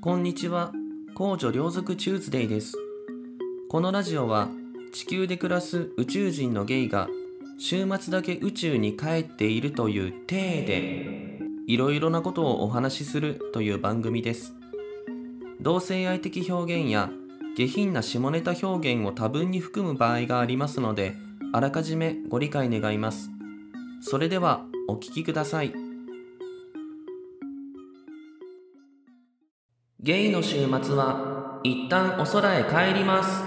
こんにちは。公女両族チューズデイです。このラジオは地球で暮らす宇宙人のゲイが週末だけ宇宙に帰っているという体でいろいろなことをお話しするという番組です。同性愛的表現や下品な下ネタ表現を多分に含む場合がありますので、あらかじめご理解願います。それではお聞きください。ゲイの週末は一旦お空へ帰ります。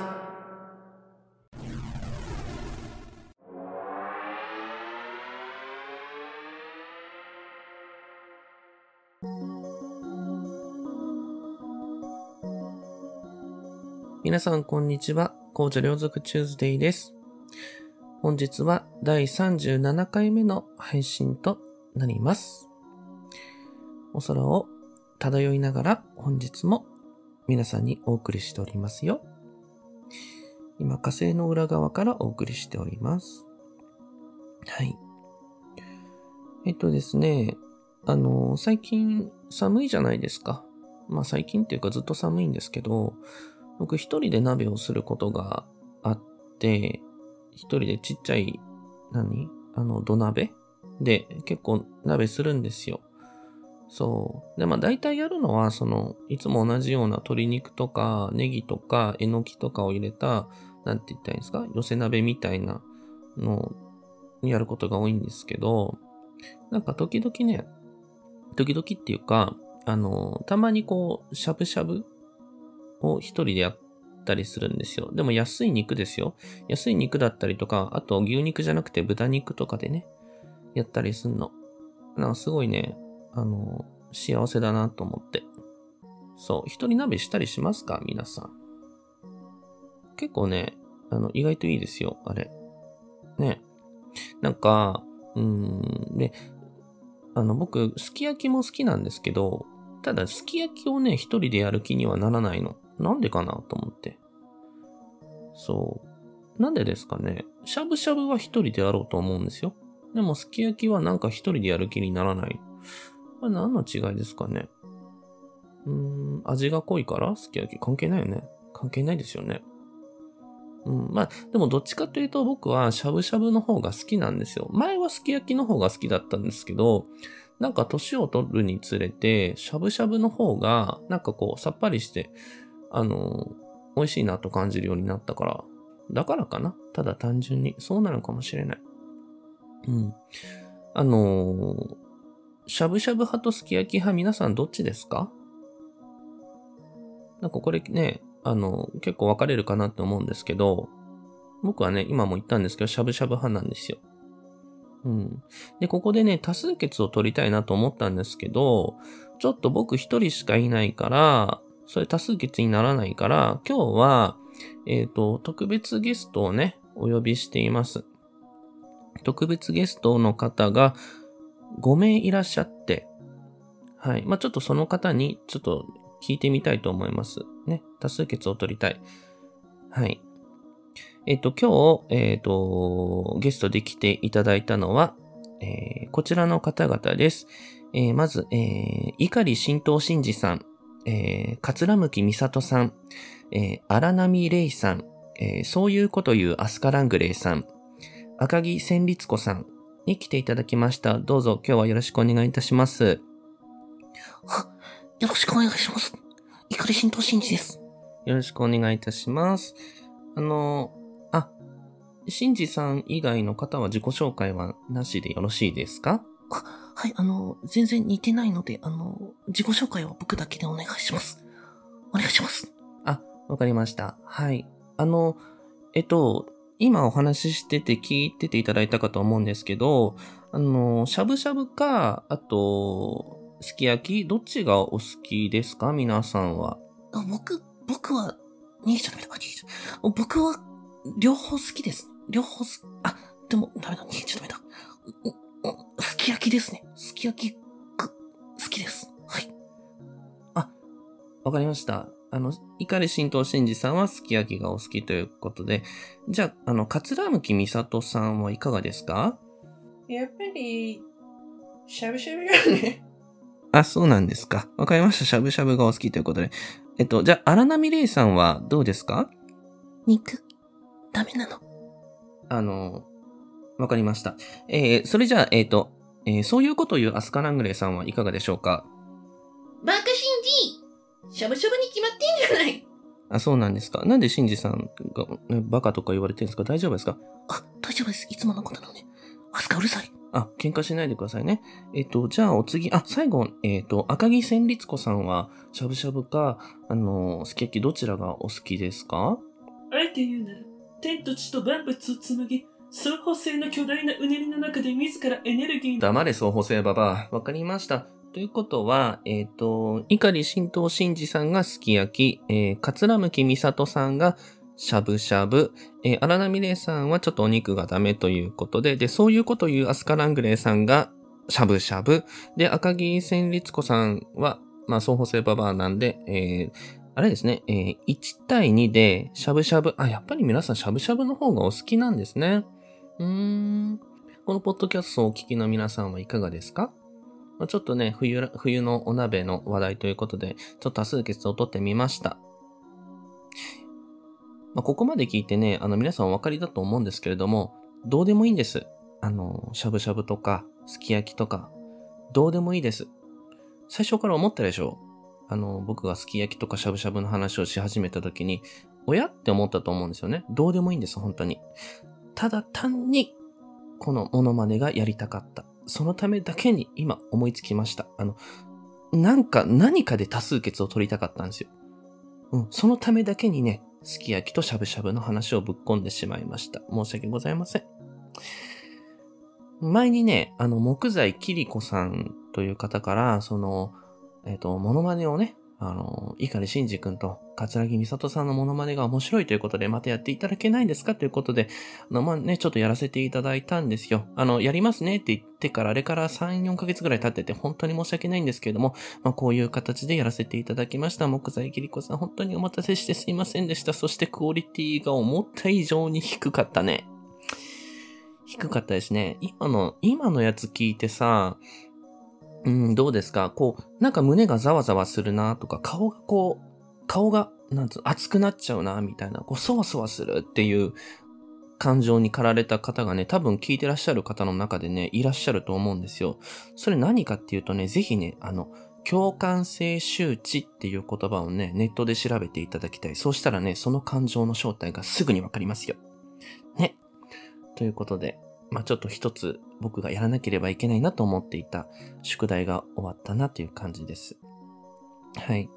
皆さんこんにちは。紅茶両族チューズデイです。本日は第37回目の配信となります。お空を漂いながら本日も皆さんにお送りしておりますよ。今火星の裏側からお送りしております。はい。えっとですね、あの、最近寒いじゃないですか。まあ最近っていうかずっと寒いんですけど、僕一人で鍋をすることがあって、一人でちっちゃい、何？あの、土鍋で結構鍋するんですよ。そう。で、まあ大体やるのは、その、いつも同じような鶏肉とか、ネギとか、えのきとかを入れた、なんて言ったらいいんですか？寄せ鍋みたいなのにやることが多いんですけど、なんか時々ね、時々っていうか、あの、たまにこう、しゃぶしゃぶを一人でやったりするんですよ。でも安い肉ですよ。安い肉だったりとか、あと牛肉じゃなくて豚肉とかでね、やったりすんの。なんかすごいね、あの、幸せだなと思って。そう、一人鍋したりしますか？皆さん。結構ね、あの、意外といいですよ、あれ。ね。なんか、うーん、で、あの、僕、すき焼きも好きなんですけど、ただ、すき焼きをね、一人でやる気にはならないの。なんでかなと思って。そう。なんでですかね？しゃぶしゃぶは一人でやろうと思うんですよ。でも、すき焼きはなんか一人でやる気にならない。これ何の違いですかね。うーん、味が濃いから？すき焼き関係ないよね。関係ないですよね。うん、まあ、でもどっちかというと僕はしゃぶしゃぶの方が好きなんですよ。前はすき焼きの方が好きだったんですけど、なんか年を取るにつれて、しゃぶしゃぶの方が、なんかこう、さっぱりして、あの、美味しいなと感じるようになったから、だからかな？ただ単純に、そうなのかもしれない。うん。あのーしゃぶしゃぶ派とすき焼き派、皆さんどっちですか？なんかこれね、あの、結構分かれるかなって思うんですけど、僕はね、今も言ったんですけど、しゃぶしゃぶ派なんですよ。うん。で、ここでね、多数決を取りたいなと思ったんですけど、ちょっと僕一人しかいないから、それ多数決にならないから、今日は、えっ、と、特別ゲストをね、お呼びしています。特別ゲストの方が5名いらっしゃって、はい。まあ、ちょっとその方にちょっと聞いてみたいと思います。ね。多数決を取りたい。はい。えっ、と、今日、えっ、と、ゲストで来ていただいたのは、えーこちらの方々です。えーまず、えー、碇新藤真二さん、えー、桂向美里さん、えー、荒波レイさん、えーそういうこと言うアスカラングレイさん、赤木千律子さんに来ていただきました。どうぞ今日はよろしくお願いいたします。よろしくお願いします。怒り神道真二です。よろしくお願いいたします。あの、あ、真二さん以外の方は自己紹介はなしでよろしいですか？あはい、あの、全然似てないので、あの、自己紹介は僕だけでお願いします。お願いします。あ、わかりました。はい。あの、えっと、今お話ししてて聞いてていただいたかと思うんですけど、あの、しゃぶしゃぶか、あと、すき焼き、どっちがお好きですか？皆さんは。あ僕、僕は、逃げちゃダメだ。あ逃げちゃ僕は、両方好きです。両方す、あ、でも、ダメだ。逃げちゃダメだ。すき焼きですね。すき焼き、く、好きです。はい。わかりました。あの、碇新藤真二さんはすき焼きがお好きということで、じゃあ、あの、桂向美里さんはいかがですか？やっぱり、しゃぶしゃぶよね。あ、そうなんですか。わかりました。しゃぶしゃぶがお好きということで。えっと、じゃあ、荒波レイさんはどうですか？肉、ダメなの。あの、わかりました。えー、それじゃあ、えっ、と、えーそういうことを言うアスカラングレイさんはいかがでしょうか？バカシンジしゃぶしゃぶに決まってんじゃないあ、そうなんですか。なんでシンジさんが、ねバカとか言われてるんですか？大丈夫ですか？あ、大丈夫です。いつものことなのね。アスカうるさい。あ、喧嘩しないでくださいね。えっ、と、じゃあお次、あ、最後、えっ、と、赤木千里子さんは、しゃぶしゃぶか、あの、すき焼きどちらがお好きですか？あえて言うなら、天と地と万物を紡ぎ、双方性の巨大なうねりの中で自らエネルギーの黙れ、双方性ババア。わかりました。ということは、えっ、と、碇神道真治さんがすき焼き、えー、桂向美里さんがしゃぶしゃぶ、えー、荒波玲さんはちょっとお肉がダメということで、で、そういうこと言うアスカラングレーさんがしゃぶしゃぶ、で、赤木千里子さんは、まあ、双方性ババアなんで、えー、あれですね、えー、1対2でしゃぶしゃぶ、あ、やっぱり皆さんしゃぶしゃぶの方がお好きなんですね。うーん。このポッドキャストをお聞きの皆さんはいかがですか？まあちょっとね、冬、冬のお鍋の話題ということで、ちょっと多数決を取ってみました。まあ、ここまで聞いてね、あの、皆さんお分かりだと思うんですけれども、どうでもいいんです。あの、しゃぶしゃぶとか、すき焼きとか、どうでもいいです。最初から思ったでしょあの、僕がすき焼きとかしゃぶしゃぶの話をし始めた時に、親って思ったと思うんですよね。どうでもいいんです、本当に。ただ単に、このモノマネがやりたかった。そのためだけに今思いつきました。あの、なんか何かで多数決を取りたかったんですよ。うん、そのためだけにね、すき焼きとしゃぶしゃぶの話をぶっ込んでしまいました。申し訳ございません。前にね、あの、木材きりこさんという方から、その、えっ、と、モノマネをね、あの、碇シンジ君と桂木美里さんのモノマネが面白いということで、またやっていただけないんですかということで、あの、まあ、ね、ちょっとやらせていただいたんですよ。あの、やりますねって言ってから、あれから3、4ヶ月ぐらい経ってて、本当に申し訳ないんですけれども、まあ、こういう形でやらせていただきました。木材きりこさん、本当にお待たせしてすいませんでした。そしてクオリティが思った以上に低かったね。低かったですね。今の、今のやつ聞いてさ、うん、どうですか？こう、なんか胸がざわざわするなとか、顔がこう、顔が、なんつう、熱くなっちゃうなみたいな、こう、そわそわするっていう感情に駆られた方がね、多分聞いてらっしゃる方の中でね、いらっしゃると思うんですよ。それ何かっていうとね、ぜひね、あの、共感性周知っていう言葉をね、ネットで調べていただきたい。そうしたらね、その感情の正体がすぐにわかりますよ。ね。ということで、まあちょっと一つ僕がやらなければいけないなと思っていた宿題が終わったなという感じです。はい。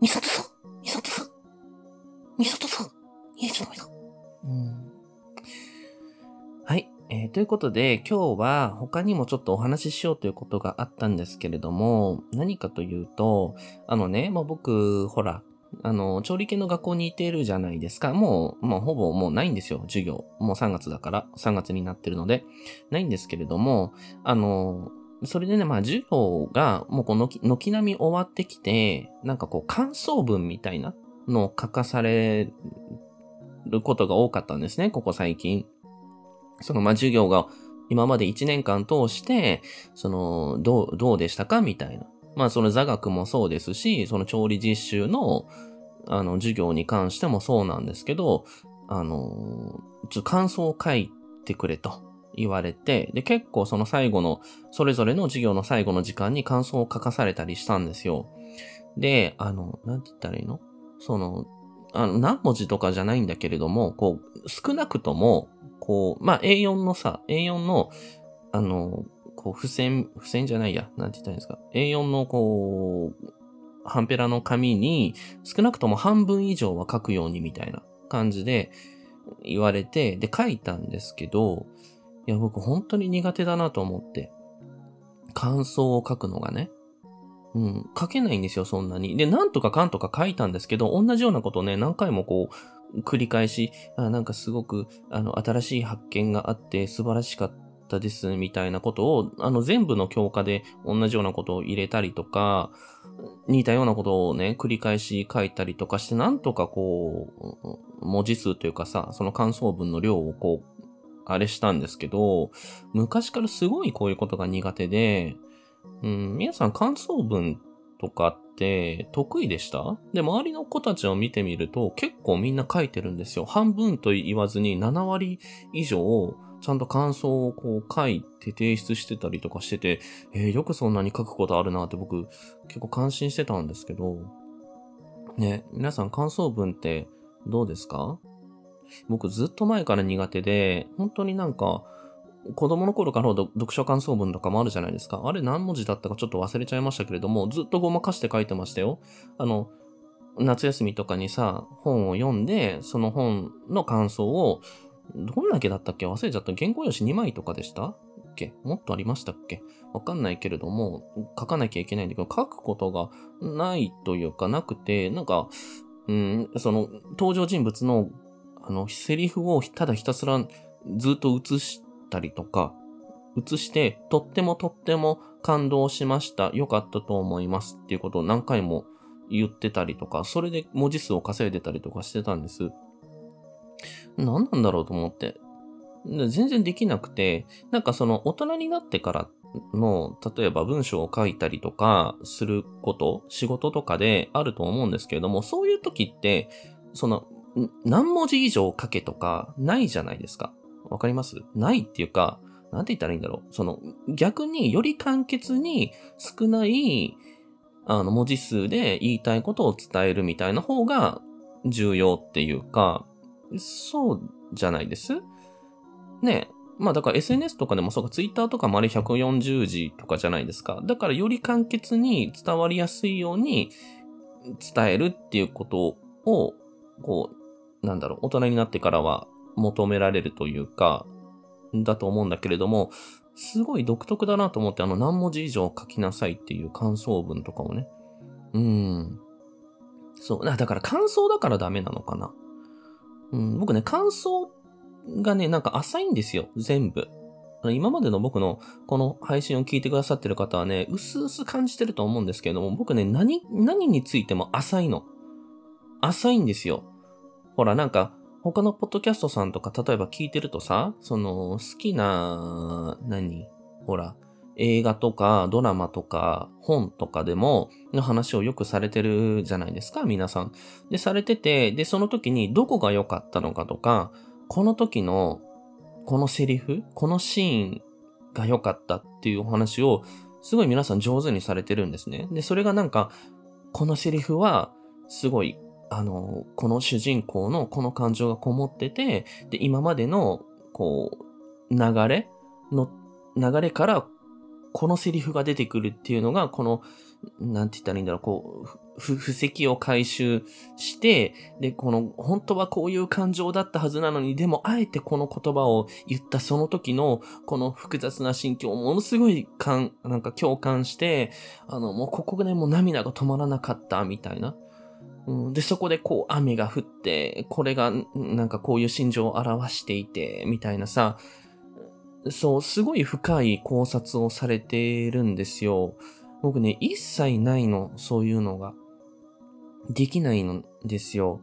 ミサトさんミサトさんミサトさん逃げちゃダメだ。うんはい。えーということで、今日は他にもちょっとお話ししようということがあったんですけれども、何かというと、あのね、もう僕、ほら、あの、調理系の学校にいてるじゃないですか。もう、もうほぼもうないんですよ、授業。もう3月だから、3月になってるので、ないんですけれども、あの、それでね、まあ授業がもうこの軒軒並み終わってきて、なんかこう感想文みたいなのを書かされることが多かったんですね、ここ最近。その、まあ、授業が今まで1年間通して、その、どう、どうでしたか？みたいな。まあ、その座学もそうですし、その調理実習の、あの、授業に関してもそうなんですけど、あの、ちょっと感想を書いてくれと言われて、で、結構その最後の、それぞれの授業の最後の時間に感想を書かされたりしたんですよ。で、あの、なんて言ったらいいの？その、あの、何文字とかじゃないんだけれども、こう、少なくとも、こう、まあ、A4 のさ、A4 の、あの、こう、付箋、付箋じゃないや、なんて言ったらいいんですか。A4 の、こう、ハンペラの紙に、少なくとも半分以上は書くようにみたいな感じで言われて、で、書いたんですけど、いや、僕本当に苦手だなと思って。感想を書くのがね。うん、書けないんですよ、そんなに。で、なんとかかんとか書いたんですけど、同じようなことをね、何回もこう、繰り返し、あなんかすごく、あの、新しい発見があって素晴らしかったです、みたいなことを、あの、全部の教科で同じようなことを入れたりとか、似たようなことをね、繰り返し書いたりとかして、なんとかこう、文字数というかさ、その感想文の量をこう、あれしたんですけど、昔からすごいこういうことが苦手で、うん、皆さん感想文とかって得意でした？で、周りの子たちを見てみると結構みんな書いてるんですよ。半分と言わずに7割以上ちゃんと感想をこう書いて提出してたりとかしてて、えーよくそんなに書くことあるなって僕結構感心してたんですけど、ね、皆さん感想文ってどうですか？僕ずっと前から苦手で、本当になんか、子供の頃からの読書感想文とかもあるじゃないですか。あれ何文字だったかちょっと忘れちゃいましたけれども、ずっとごまかして書いてましたよ。あの、夏休みとかにさ、本を読んで、その本の感想を、どんだけだったっけ？忘れちゃった。原稿用紙2枚とかでした？っけ？もっとありましたっけ？わかんないけれども、書かなきゃいけないんだけど、書くことがないというかなくて、なんか、うん、その、登場人物の、あの、セリフをただひたすらずっと映したりとか、映して、とってもとっても感動しました。よかったと思いますっていうことを何回も言ってたりとか、それで文字数を稼いでたりとかしてたんです。何なんだろうと思って。全然できなくて、なんかその大人になってからの、例えば文章を書いたりとかすること、仕事とかであると思うんですけれども、そういう時って、その、何文字以上書けとかないじゃないですか。わかります？ないっていうか、なんて言ったらいいんだろう。その、逆により簡潔に少ない、あの、文字数で言いたいことを伝えるみたいな方が重要っていうか、そうじゃないです？ねまあだから SNS とかでもそうか、Twitter とかもあれ140字とかじゃないですか。だからより簡潔に伝わりやすいように伝えるっていうことを、こう、なんだろう、大人になってからは求められるというか、だと思うんだけれども、すごい独特だなと思って、あの何文字以上書きなさいっていう感想文とかもね。うん。そう。だから感想だからダメなのかな。うん、僕ね、感想がね、なんか浅いんですよ。全部。今までの僕のこの配信を聞いてくださってる方はね、うすうす感じてると思うんですけれども、僕ね、何、何についても浅いの。浅いんですよ。ほら、なんか、他のポッドキャストさんとか、例えば聞いてるとさ、その、好きな、何？ほら、映画とかドラマとか本とかでもの話をよくされてるじゃないですか、皆さん。で、されてて、で、その時にどこが良かったのかとか、この時のこのセリフ、このシーンが良かったっていうお話をすごい皆さん上手にされてるんですね。で、それがなんか、このセリフはすごいあの、この主人公のこの感情がこもってて、で、今までの、こう、流れの、流れから、このセリフが出てくるっていうのが、この、なんて言ったらいいんだろう、こう、ふ、布石を回収して、で、この、本当はこういう感情だったはずなのに、でも、あえてこの言葉を言ったその時の、この複雑な心境をものすごい感、なんか共感して、あの、もうここでもう涙が止まらなかった、みたいな。うん、で、そこでこう雨が降って、これがなんかこういう心情を表していて、みたいなさ、そう、すごい深い考察をされてるんですよ。僕ね、一切ないの、そういうのが。できないのですよ。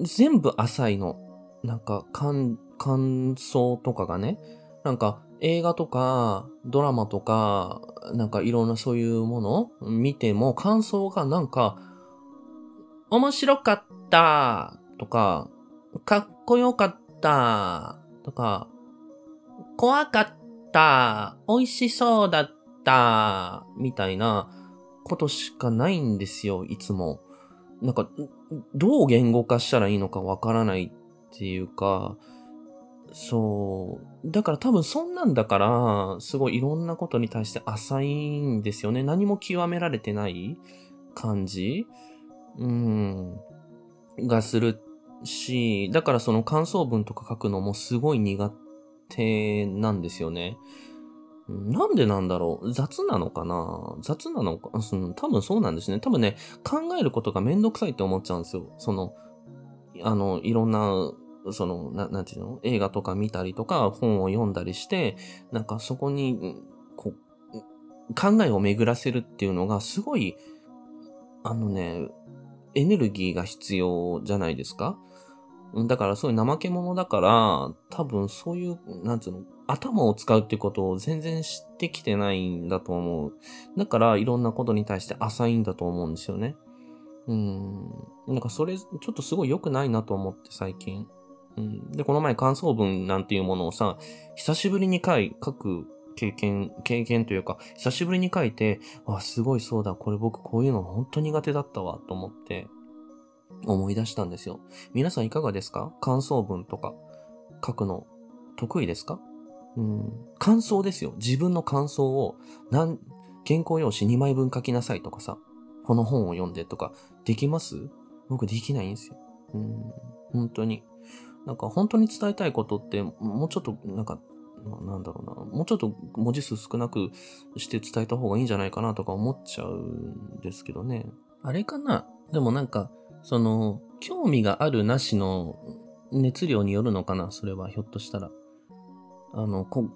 全部浅いの。なんか、感、感想とかがね。なんか、映画とか、ドラマとか、なんかいろんなそういうもの見ても、感想がなんか、面白かったとか、かっこよかったとか、怖かった美味しそうだったみたいなことしかないんですよ、いつも。なんか、どう言語化したらいいのかわからないっていうか、そう。だから多分そんなんだから、すごいいろんなことに対して浅いんですよね。何も極められてない感じうん。がするし、だからその感想文とか書くのもすごい苦手なんですよね。なんでなんだろう雑なのかな雑なのか、うん、多分そうなんですね。多分ね、考えることがめんどくさいって思っちゃうんですよ。その、あの、いろんな、その、ななんていうの？映画とか見たりとか、本を読んだりして、なんかそこに、こう、考えを巡らせるっていうのがすごい、あのね、エネルギーが必要じゃないですかだからそういう怠け者だから、多分そういう、なんつうの、頭を使うってことを全然知ってきてないんだと思う。だからいろんなことに対して浅いんだと思うんですよね。うん。なんかそれ、ちょっとすごい良くないなと思って最近。うん。で、この前感想文なんていうものをさ、久しぶりに書い、書く経験、経験というか、久しぶりに書いて、あ、すごいそうだ、これ僕こういうの本当苦手だったわ、と思って、思い出したんですよ。皆さんいかがですか？感想文とか、書くの、得意ですか？うん。感想ですよ。自分の感想を、なん、原稿用紙2枚分書きなさいとかさ、この本を読んでとか、できます？僕できないんですよ。うん。本当に。なんか本当に伝えたいことって、もうちょっと、なんか、なんだろうな。もうちょっと文字数少なくして伝えた方がいいんじゃないかなとか思っちゃうんですけどね。あれかな？でもなんか、その、興味があるなしの熱量によるのかなそれはひょっとしたら。あの、こ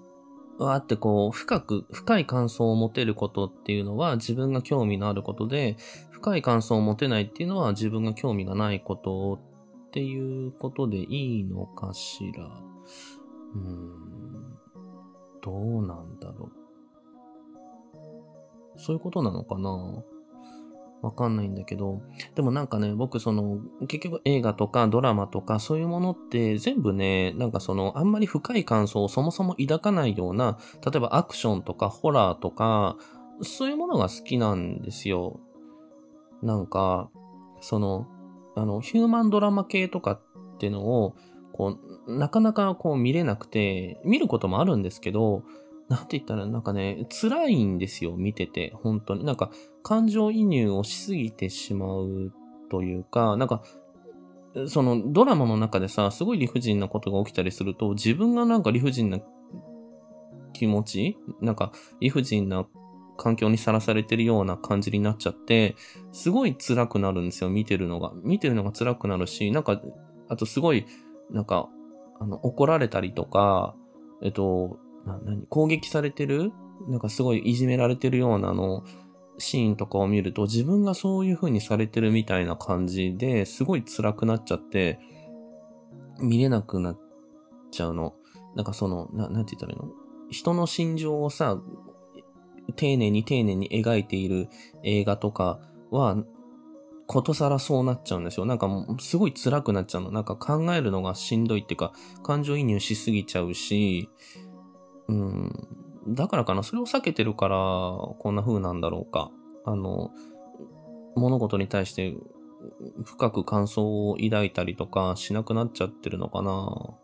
う、わーってこう、深く、深い感想を持てることっていうのは自分が興味のあることで、深い感想を持てないっていうのは自分が興味がないことっていうことでいいのかしら。うーん。どうなんだろう。そういうことなのかなわかんないんだけど。でもなんかね、僕その、結局映画とかドラマとかそういうものって全部ね、なんかその、あんまり深い感想をそもそも抱かないような、例えばアクションとかホラーとか、そういうものが好きなんですよ。なんか、その、あの、ヒューマンドラマ系とかっていうのを、こう、なかなかこう見れなくて、見ることもあるんですけど、なんて言ったら、なんかね、辛いんですよ、見てて、本当に。なんか、感情移入をしすぎてしまうというか、なんか、そのドラマの中でさ、すごい理不尽なことが起きたりすると、自分がなんか理不尽な気持ちなんか理不尽な環境にさらされてるような感じになっちゃって、すごい辛くなるんですよ、見てるのが。見てるのが辛くなるし、なんか、あとすごい、なんか、あの、怒られたりとか、えっと、な、何？攻撃されてる？なんかすごいいじめられてるようなの、シーンとかを見ると自分がそういう風にされてるみたいな感じですごい辛くなっちゃって、見れなくなっちゃうの。なんかその、な、なんて言ったらいいの？人の心情をさ、丁寧に丁寧に描いている映画とかは、ことさらそうなっちゃうんですよ。なんかもう、すごい辛くなっちゃうの。なんか考えるのがしんどいっていうか、感情移入しすぎちゃうし、うん、だからかな。それを避けてるから、こんな風なんだろうか。あの、物事に対して深く感想を抱いたりとかしなくなっちゃってるのかな。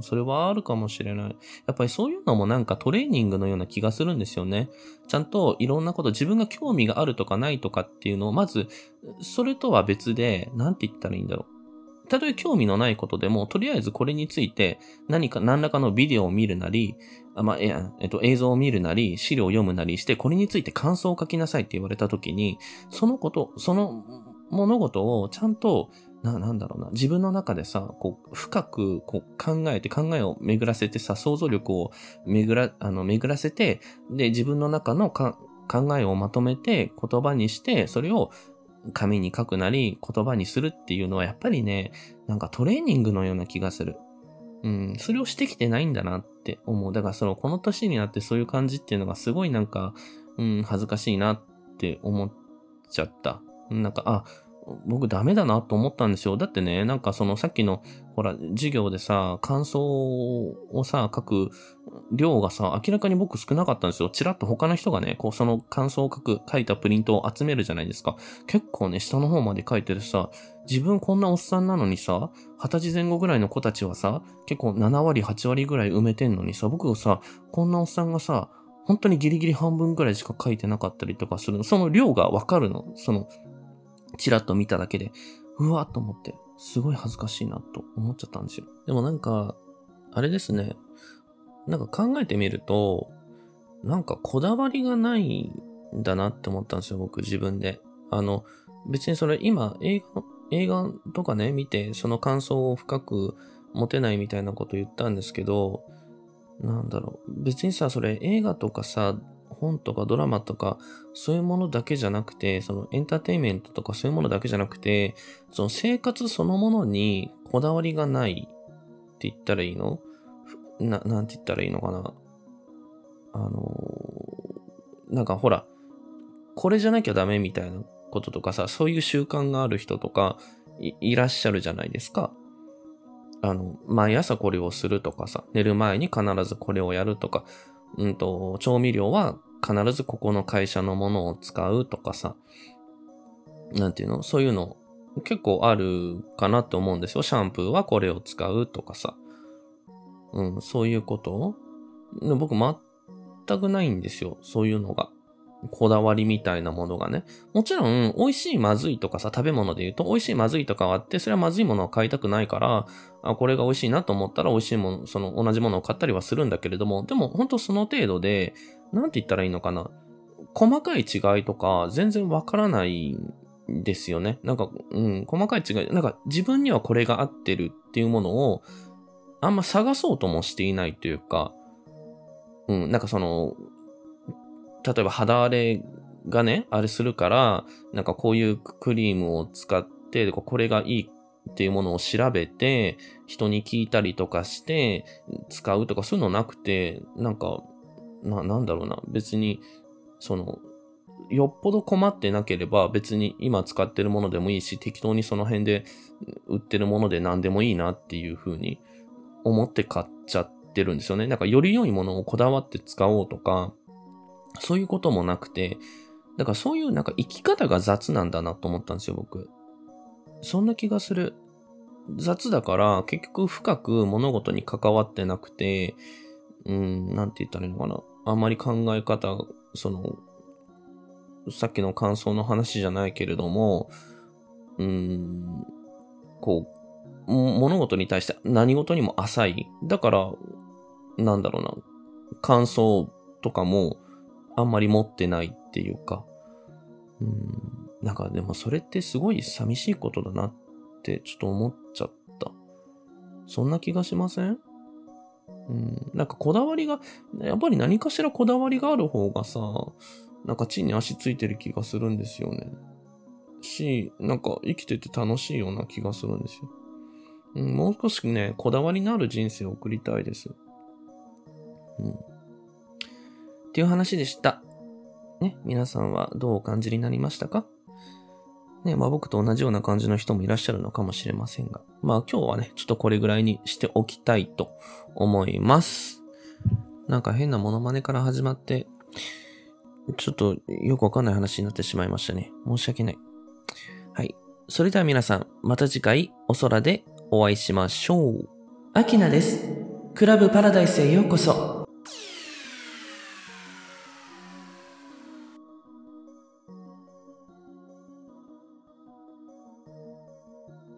それはあるかもしれない。やっぱりそういうのもなんかトレーニングのような気がするんですよね。ちゃんといろんなこと、自分が興味があるとかないとかっていうのを、まず、それとは別で、なんて言ったらいいんだろう。たとえ興味のないことでも、とりあえずこれについて何か何らかのビデオを見るなり、あまあ、え、っと、映像を見るなり、資料を読むなりして、これについて感想を書きなさいって言われたときに、そのこと、その物事をちゃんと、な、なんだろうな、自分の中でさ、こう、深く、こう、考えて、考えを巡らせてさ、想像力を巡ら、あの、巡らせて、で、自分の中のか考えをまとめて、言葉にして、それを紙に書くなり、言葉にするっていうのは、やっぱりね、なんかトレーニングのような気がする。うん、それをしてきてないんだなって思う。だからその、この年になってそういう感じっていうのがすごいなんか、うん、恥ずかしいなって思っちゃった。なんか、あ、僕ダメだなと思ったんですよ。だってね、なんかそのさっきの、ほら、授業でさ、感想をさ、書く量がさ、明らかに僕少なかったんですよ。ちらっと他の人がね、こうその感想を書く、書いたプリントを集めるじゃないですか。結構ね、下の方まで書いてるさ、自分こんなおっさんなのにさ、二十歳前後ぐらいの子たちはさ、結構7割、8割ぐらい埋めてんのにさ、僕さ、こんなおっさんがさ、本当にギリギリ半分ぐらいしか書いてなかったりとかするの。その量がわかるの。その、チラッと見ただけで、うわーっと思って、すごい恥ずかしいなと思っちゃったんですよ。でもなんか、あれですね。なんか考えてみると、なんかこだわりがないんだなって思ったんですよ、僕自分で。あの、別にそれ今映画、映画とかね、見て、その感想を深く持てないみたいなこと言ったんですけど、なんだろう。別にさ、それ映画とかさ、本とかドラマとか、そういうものだけじゃなくて、そのエンターテインメントとかそういうものだけじゃなくて、その生活そのものにこだわりがないって言ったらいいの？な、なんて言ったらいいのかな？あのーなんかほら、これじゃなきゃダメみたいなこととかさ、そういう習慣がある人とかいいらっしゃるじゃないですか。あの、毎朝これをするとかさ、寝る前に必ずこれをやるとか、うんと、調味料は必ずここの会社のものを使うとかさ、なんていうの？そういうの結構あるかなって思うんですよ。シャンプーはこれを使うとかさ。うん、そういうこと？で僕全くないんですよ。そういうのが。こだわりみたいなものがね。もちろん、美味しいまずいとかさ、食べ物で言うと、美味しいまずいとかはあって、それはまずいものを買いたくないから、あ、これが美味しいなと思ったら美味しいもの、その同じものを買ったりはするんだけれども、でも本当その程度で、なんて言ったらいいのかな？細かい違いとか、全然わからないんですよね。なんか、うん、細かい違い、なんか自分にはこれが合ってるっていうものを、あんま探そうともしていないというか、うん、なんかその、例えば肌荒れがね、あれするから、なんかこういうクリームを使って、これがいいっていうものを調べて、人に聞いたりとかして、使うとかそういうのなくて、なんか、な、なんだろうな、別に、その、よっぽど困ってなければ別に今使ってるものでもいいし、適当にその辺で売ってるもので何でもいいなっていう風に思って買っちゃってるんですよね。なんかより良いものをこだわって使おうとか、そういうこともなくて、だからそういうなんか生き方が雑なんだなと思ったんですよ、僕。そんな気がする。雑だから結局深く物事に関わってなくて、うん、なんて言ったらいいのかな。あんまり考え方、その、さっきの感想の話じゃないけれども、うーん、こう、物事に対して何事にも浅い。だから、なんだろうな、感想とかもあんまり持ってないっていうか、うん、なんかでもそれってすごい寂しいことだなってちょっと思っちゃった。そんな気がしません？うん、なんかこだわりが、やっぱり何かしらこだわりがある方がさ、なんか地に足ついてる気がするんですよね。し、なんか生きてて楽しいような気がするんですよ。うん、もう少しね、こだわりのある人生を送りたいです。うん。っていう話でした。ね、皆さんはどうお感じになりましたか？ね、まあ僕と同じような感じの人もいらっしゃるのかもしれませんが。まあ今日はね、ちょっとこれぐらいにしておきたいと思います。なんか変なモノマネから始まって、ちょっとよくわかんない話になってしまいましたね。申し訳ない。はい。それでは皆さん、また次回お空でお会いしましょう。アキナです。クラブパラダイスへようこそ。